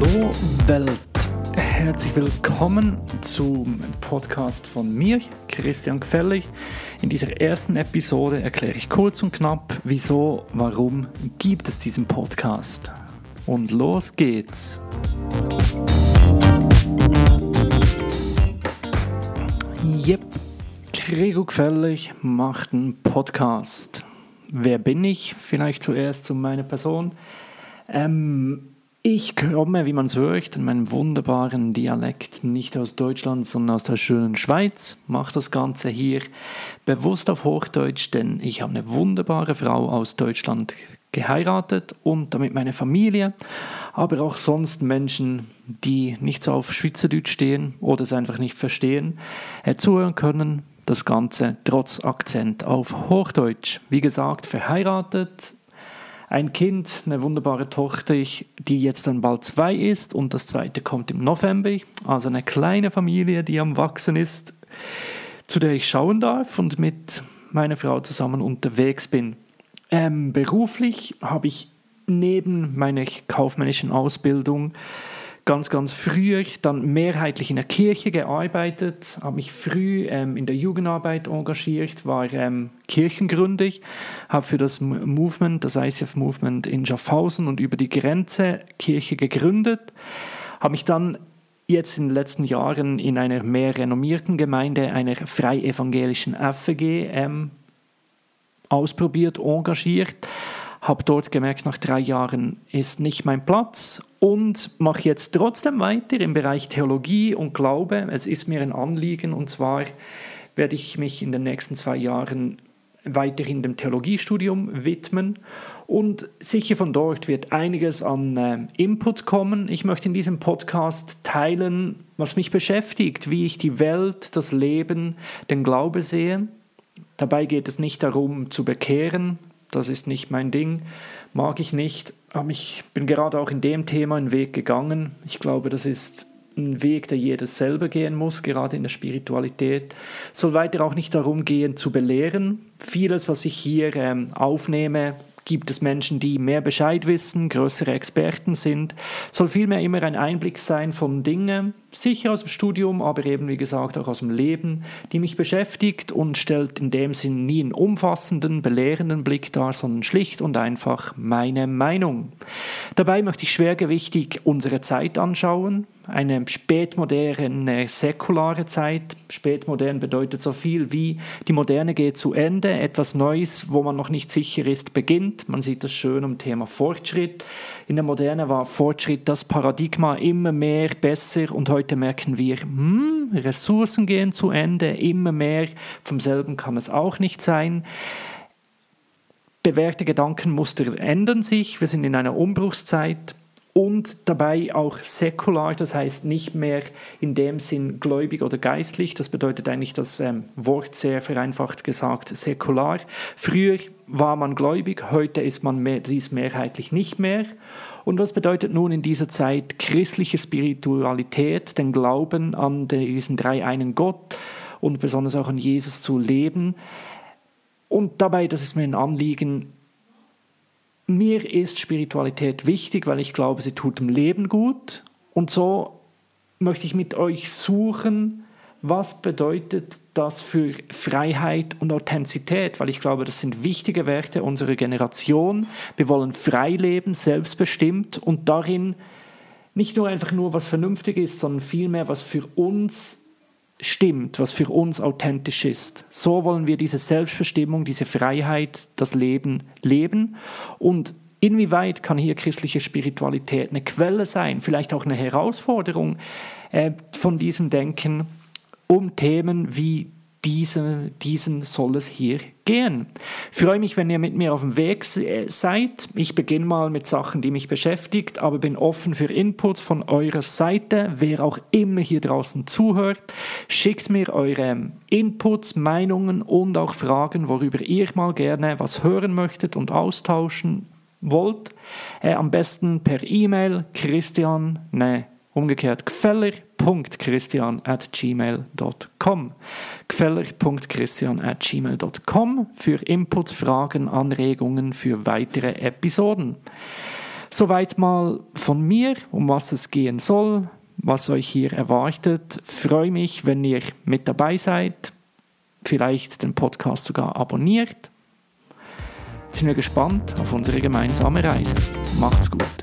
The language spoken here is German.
Hallo Welt, herzlich willkommen zum Podcast von mir, Christian Gefällig. In dieser ersten Episode erkläre ich kurz und knapp, wieso, warum gibt es diesen Podcast. Und los geht's. Yep, Gregor Gefällig macht einen Podcast. Wer bin ich? Vielleicht zuerst zu meiner Person. Ähm, ich komme, wie man es hört, in meinem wunderbaren Dialekt nicht aus Deutschland, sondern aus der schönen Schweiz. Mache das Ganze hier bewusst auf Hochdeutsch, denn ich habe eine wunderbare Frau aus Deutschland geheiratet und damit meine Familie, aber auch sonst Menschen, die nicht so auf Schweizerdeutsch stehen oder es einfach nicht verstehen, äh, zuhören können. Das Ganze trotz Akzent auf Hochdeutsch. Wie gesagt, verheiratet, ein Kind, eine wunderbare Tochter, die jetzt dann bald zwei ist und das zweite kommt im November. Also eine kleine Familie, die am Wachsen ist, zu der ich schauen darf und mit meiner Frau zusammen unterwegs bin. Ähm, beruflich habe ich neben meiner kaufmännischen Ausbildung ganz, ganz früh dann mehrheitlich in der Kirche gearbeitet, habe mich früh ähm, in der Jugendarbeit engagiert, war ähm, kirchengründig, habe für das Movement, das ICF Movement in Schaffhausen und über die Grenze Kirche gegründet, habe mich dann jetzt in den letzten Jahren in einer mehr renommierten Gemeinde, einer frei evangelischen FG, ähm, ausprobiert, engagiert habe dort gemerkt, nach drei Jahren ist nicht mein Platz und mache jetzt trotzdem weiter im Bereich Theologie und Glaube. Es ist mir ein Anliegen und zwar werde ich mich in den nächsten zwei Jahren weiterhin dem Theologiestudium widmen und sicher von dort wird einiges an äh, Input kommen. Ich möchte in diesem Podcast teilen, was mich beschäftigt, wie ich die Welt, das Leben, den Glaube sehe. Dabei geht es nicht darum zu bekehren, das ist nicht mein Ding, mag ich nicht. Aber ich bin gerade auch in dem Thema einen Weg gegangen. Ich glaube, das ist ein Weg, der jeder selber gehen muss, gerade in der Spiritualität. Es soll weiter auch nicht darum gehen, zu belehren. Vieles, was ich hier ähm, aufnehme, gibt es Menschen, die mehr Bescheid wissen, größere Experten sind. Soll vielmehr immer ein Einblick sein von Dingen, sicher aus dem Studium, aber eben wie gesagt auch aus dem Leben, die mich beschäftigt und stellt in dem Sinn nie einen umfassenden, belehrenden Blick dar, sondern schlicht und einfach meine Meinung. Dabei möchte ich schwergewichtig unsere Zeit anschauen, eine spätmoderne, säkulare Zeit. Spätmodern bedeutet so viel wie die Moderne geht zu Ende, etwas Neues, wo man noch nicht sicher ist, beginnt. Man sieht das schön am Thema Fortschritt. In der Moderne war Fortschritt das Paradigma immer mehr besser und heute merken wir, hm, Ressourcen gehen zu Ende, immer mehr vom selben kann es auch nicht sein. Bewährte Gedankenmuster ändern sich, wir sind in einer Umbruchszeit und dabei auch säkular, das heißt nicht mehr in dem Sinn gläubig oder geistlich, das bedeutet eigentlich das ähm, Wort sehr vereinfacht gesagt säkular. Früher war man gläubig, heute ist man mehr, dies mehrheitlich nicht mehr. Und was bedeutet nun in dieser Zeit christliche Spiritualität, den Glauben an diesen drei einen Gott und besonders auch an Jesus zu leben? Und dabei, das ist mir ein Anliegen, mir ist Spiritualität wichtig, weil ich glaube, sie tut dem Leben gut. Und so möchte ich mit euch suchen, was bedeutet das für Freiheit und Authentizität? Weil ich glaube, das sind wichtige Werte unserer Generation. Wir wollen frei leben, selbstbestimmt und darin nicht nur einfach nur, was vernünftig ist, sondern vielmehr, was für uns stimmt, was für uns authentisch ist. So wollen wir diese Selbstbestimmung, diese Freiheit, das Leben leben. Und inwieweit kann hier christliche Spiritualität eine Quelle sein, vielleicht auch eine Herausforderung äh, von diesem Denken, um Themen wie diese, diesen soll es hier gehen. Ich freue mich, wenn ihr mit mir auf dem Weg seid. Ich beginne mal mit Sachen, die mich beschäftigt, aber bin offen für Inputs von eurer Seite. Wer auch immer hier draußen zuhört, schickt mir eure Inputs, Meinungen und auch Fragen, worüber ihr mal gerne was hören möchtet und austauschen wollt. Äh, am besten per E-Mail christian, ne, umgekehrt Gfeller gfeller.christian at gmail.com. Gfeller.christian at gmail.com für Inputs, Fragen, Anregungen für weitere Episoden. Soweit mal von mir, um was es gehen soll, was euch hier erwartet. Freue mich, wenn ihr mit dabei seid, vielleicht den Podcast sogar abonniert. Sind wir gespannt auf unsere gemeinsame Reise. Macht's gut.